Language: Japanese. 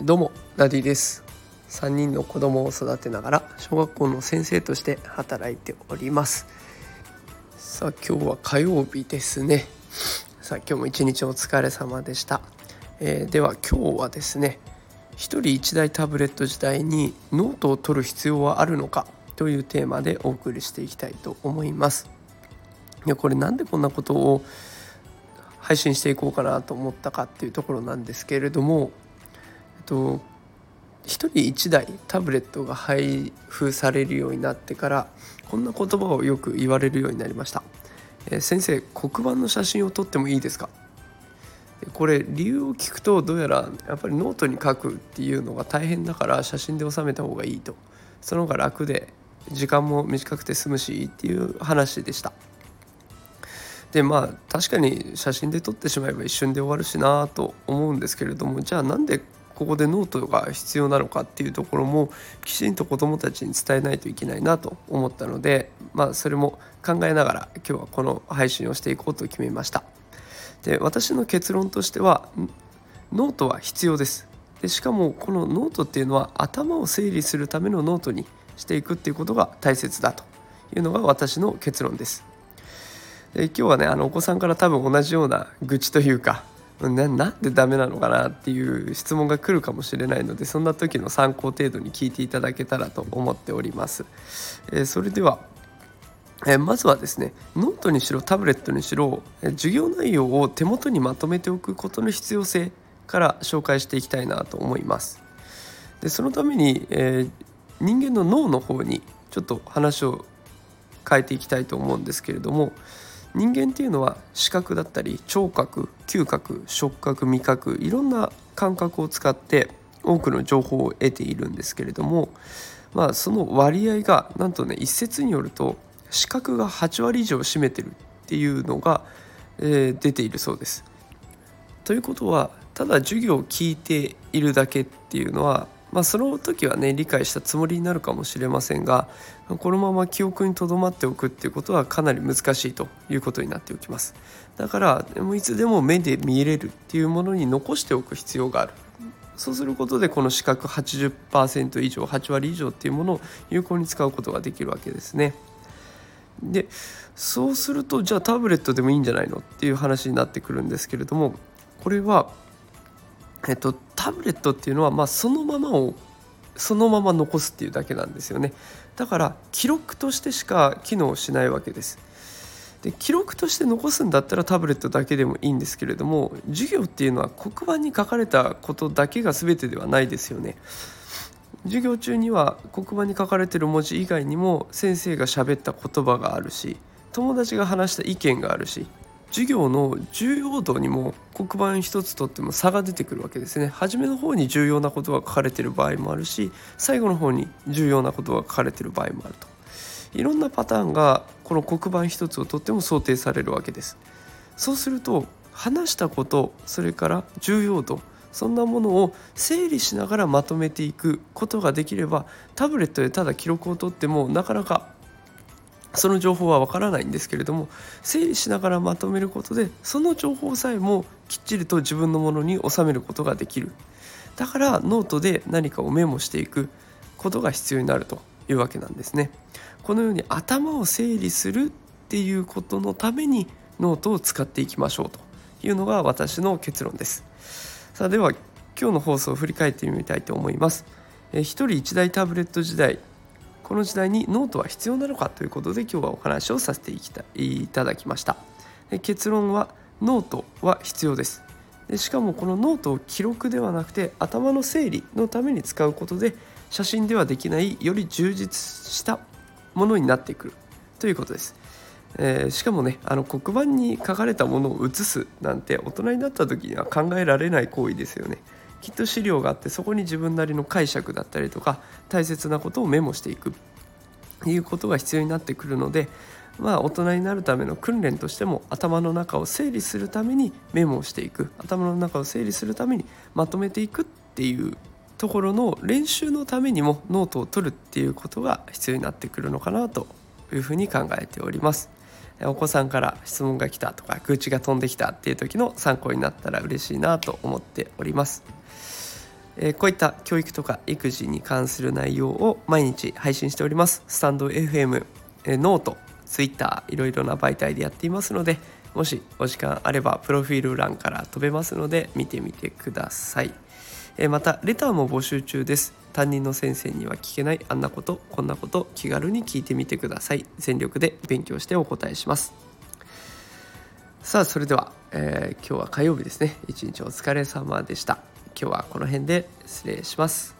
どうもダディです。3人の子供を育てながら小学校の先生として働いております。さあ今日は火曜日ですね。さあ今日も一日お疲れ様でした、えー、では今日はですね一人一台タブレット時代にノートを取る必要はあるのかというテーマでお送りしていきたいと思います。いやこれなんでこんなことを配信していこうかなと思ったかっていうところなんですけれども、えっと、1人1台タブレットが配布されるようになってからこんな言葉をよく言われるようになりました、えー、先生黒板の写真を撮ってもいいですか？これ理由を聞くとどうやらやっぱりノートに書くっていうのが大変だから写真で収めた方がいいと。その方が楽で時間も短くて済むしっていう話でした。でまあ確かに写真で撮ってしまえば一瞬で終わるしなと思うんですけれどもじゃあなんでここでノートが必要なのかっていうところもきちんと子どもたちに伝えないといけないなと思ったのでまあそれも考えながら今日はこの配信をしていこうと決めました。で私の結論としてはノートは必要です。でしかもこのノートっていうのは頭を整理するためのノートにしていくっていうことが大切だというのが私の結論です。で今日はねあのお子さんから多分同じような愚痴というかななんでダメなのかなっていう質問が来るかもしれないのでそんな時の参考程度に聞いていただけたらと思っております。えー、それではえまずはですねノートにしろタブレットにしろ授業内容を手元にまとめておくことの必要性から紹介していきたいなと思います。でそのために、えー、人間の脳の方にちょっと話を変えていきたいと思うんですけれども人間っていうのは視覚だったり聴覚嗅覚触覚味覚いろんな感覚を使って多くの情報を得ているんですけれども、まあ、その割合がなんとね一説によると視覚が8割以上占めてるっていうのが、えー、出ているそうです。ということはただ授業を聞いているだけっていうのはまあ、その時はね理解したつもりになるかもしれませんがこのまま記憶にとどまっておくっていうことはかなり難しいということになっておきます。だからいつでも目で見れるっていうものに残しておく必要がある。そうすることでこの視覚80%以上8割以上っていうものを有効に使うことができるわけですね。でそうするとじゃあタブレットでもいいんじゃないのっていう話になってくるんですけれどもこれはえっと、タブレットっていうのは、まあ、そのままをそのまま残すっていうだけなんですよね。だから記録としてしか機能しないわけです。で記録として残すんだったらタブレットだけでもいいんですけれども授業っていうのは黒板に書かれたことだけが全てではないですよね。授業中には黒板に書かれてる文字以外にも先生が喋った言葉があるし友達が話した意見があるし授業の重要度にも黒板一つとっても差が出てくるわけですね。初めの方に重要なことが書かれてる場合もあるし最後の方に重要なことが書かれてる場合もあると。いろんなパターンがこの黒板一つをとっても想定されるわけです。そうすると話したことそれから重要度そんなものを整理しながらまとめていくことができればタブレットでただ記録を取ってもなかなかその情報はわからないんですけれども整理しながらまとめることでその情報さえもきっちりと自分のものに収めることができる。だからノートで何かをメモしていくことが必要になるというわけなんですね。このように頭を整理するっていうことのためにノートを使っていきましょうというのが私の結論です。さあでは今日の放送を振り返ってみたいと思います。一人一台タブレット時代この時代にノートは必要なのかということで今日はお話をさせていただきました。結論はノートは必要です。でしかもこのノートを記録ではなくて頭の整理のために使うことで写真ではできないより充実したものになってくるということです、えー、しかもねあの黒板に書かれたものを写すなんて大人になった時には考えられない行為ですよね。きっと資料があってそこに自分なりの解釈だったりとか大切なことをメモしていくいうことが必要になってくるのでまあ大人になるための訓練としても頭の中を整理するためにメモをしていく頭の中を整理するためにまとめていくっていうところの練習のためにもノートを取るっていうことが必要になってくるのかなというふうに考えております。お子さんから質問が来たとか愚痴が飛んできたっていう時の参考になったら嬉しいなと思っております。えこういった教育とか育児に関する内容を毎日配信しております。スタンド FM、えノート、ツイッターいろいろな媒体でやっていますのでもしお時間あればプロフィール欄から飛べますので見てみてください。えまたレターも募集中です。担任の先生には聞けないあんなことこんなこと気軽に聞いてみてください。全力で勉強してお答えします。さあそれでは、えー、今日は火曜日ですね。一日お疲れ様でした。今日はこの辺で失礼します。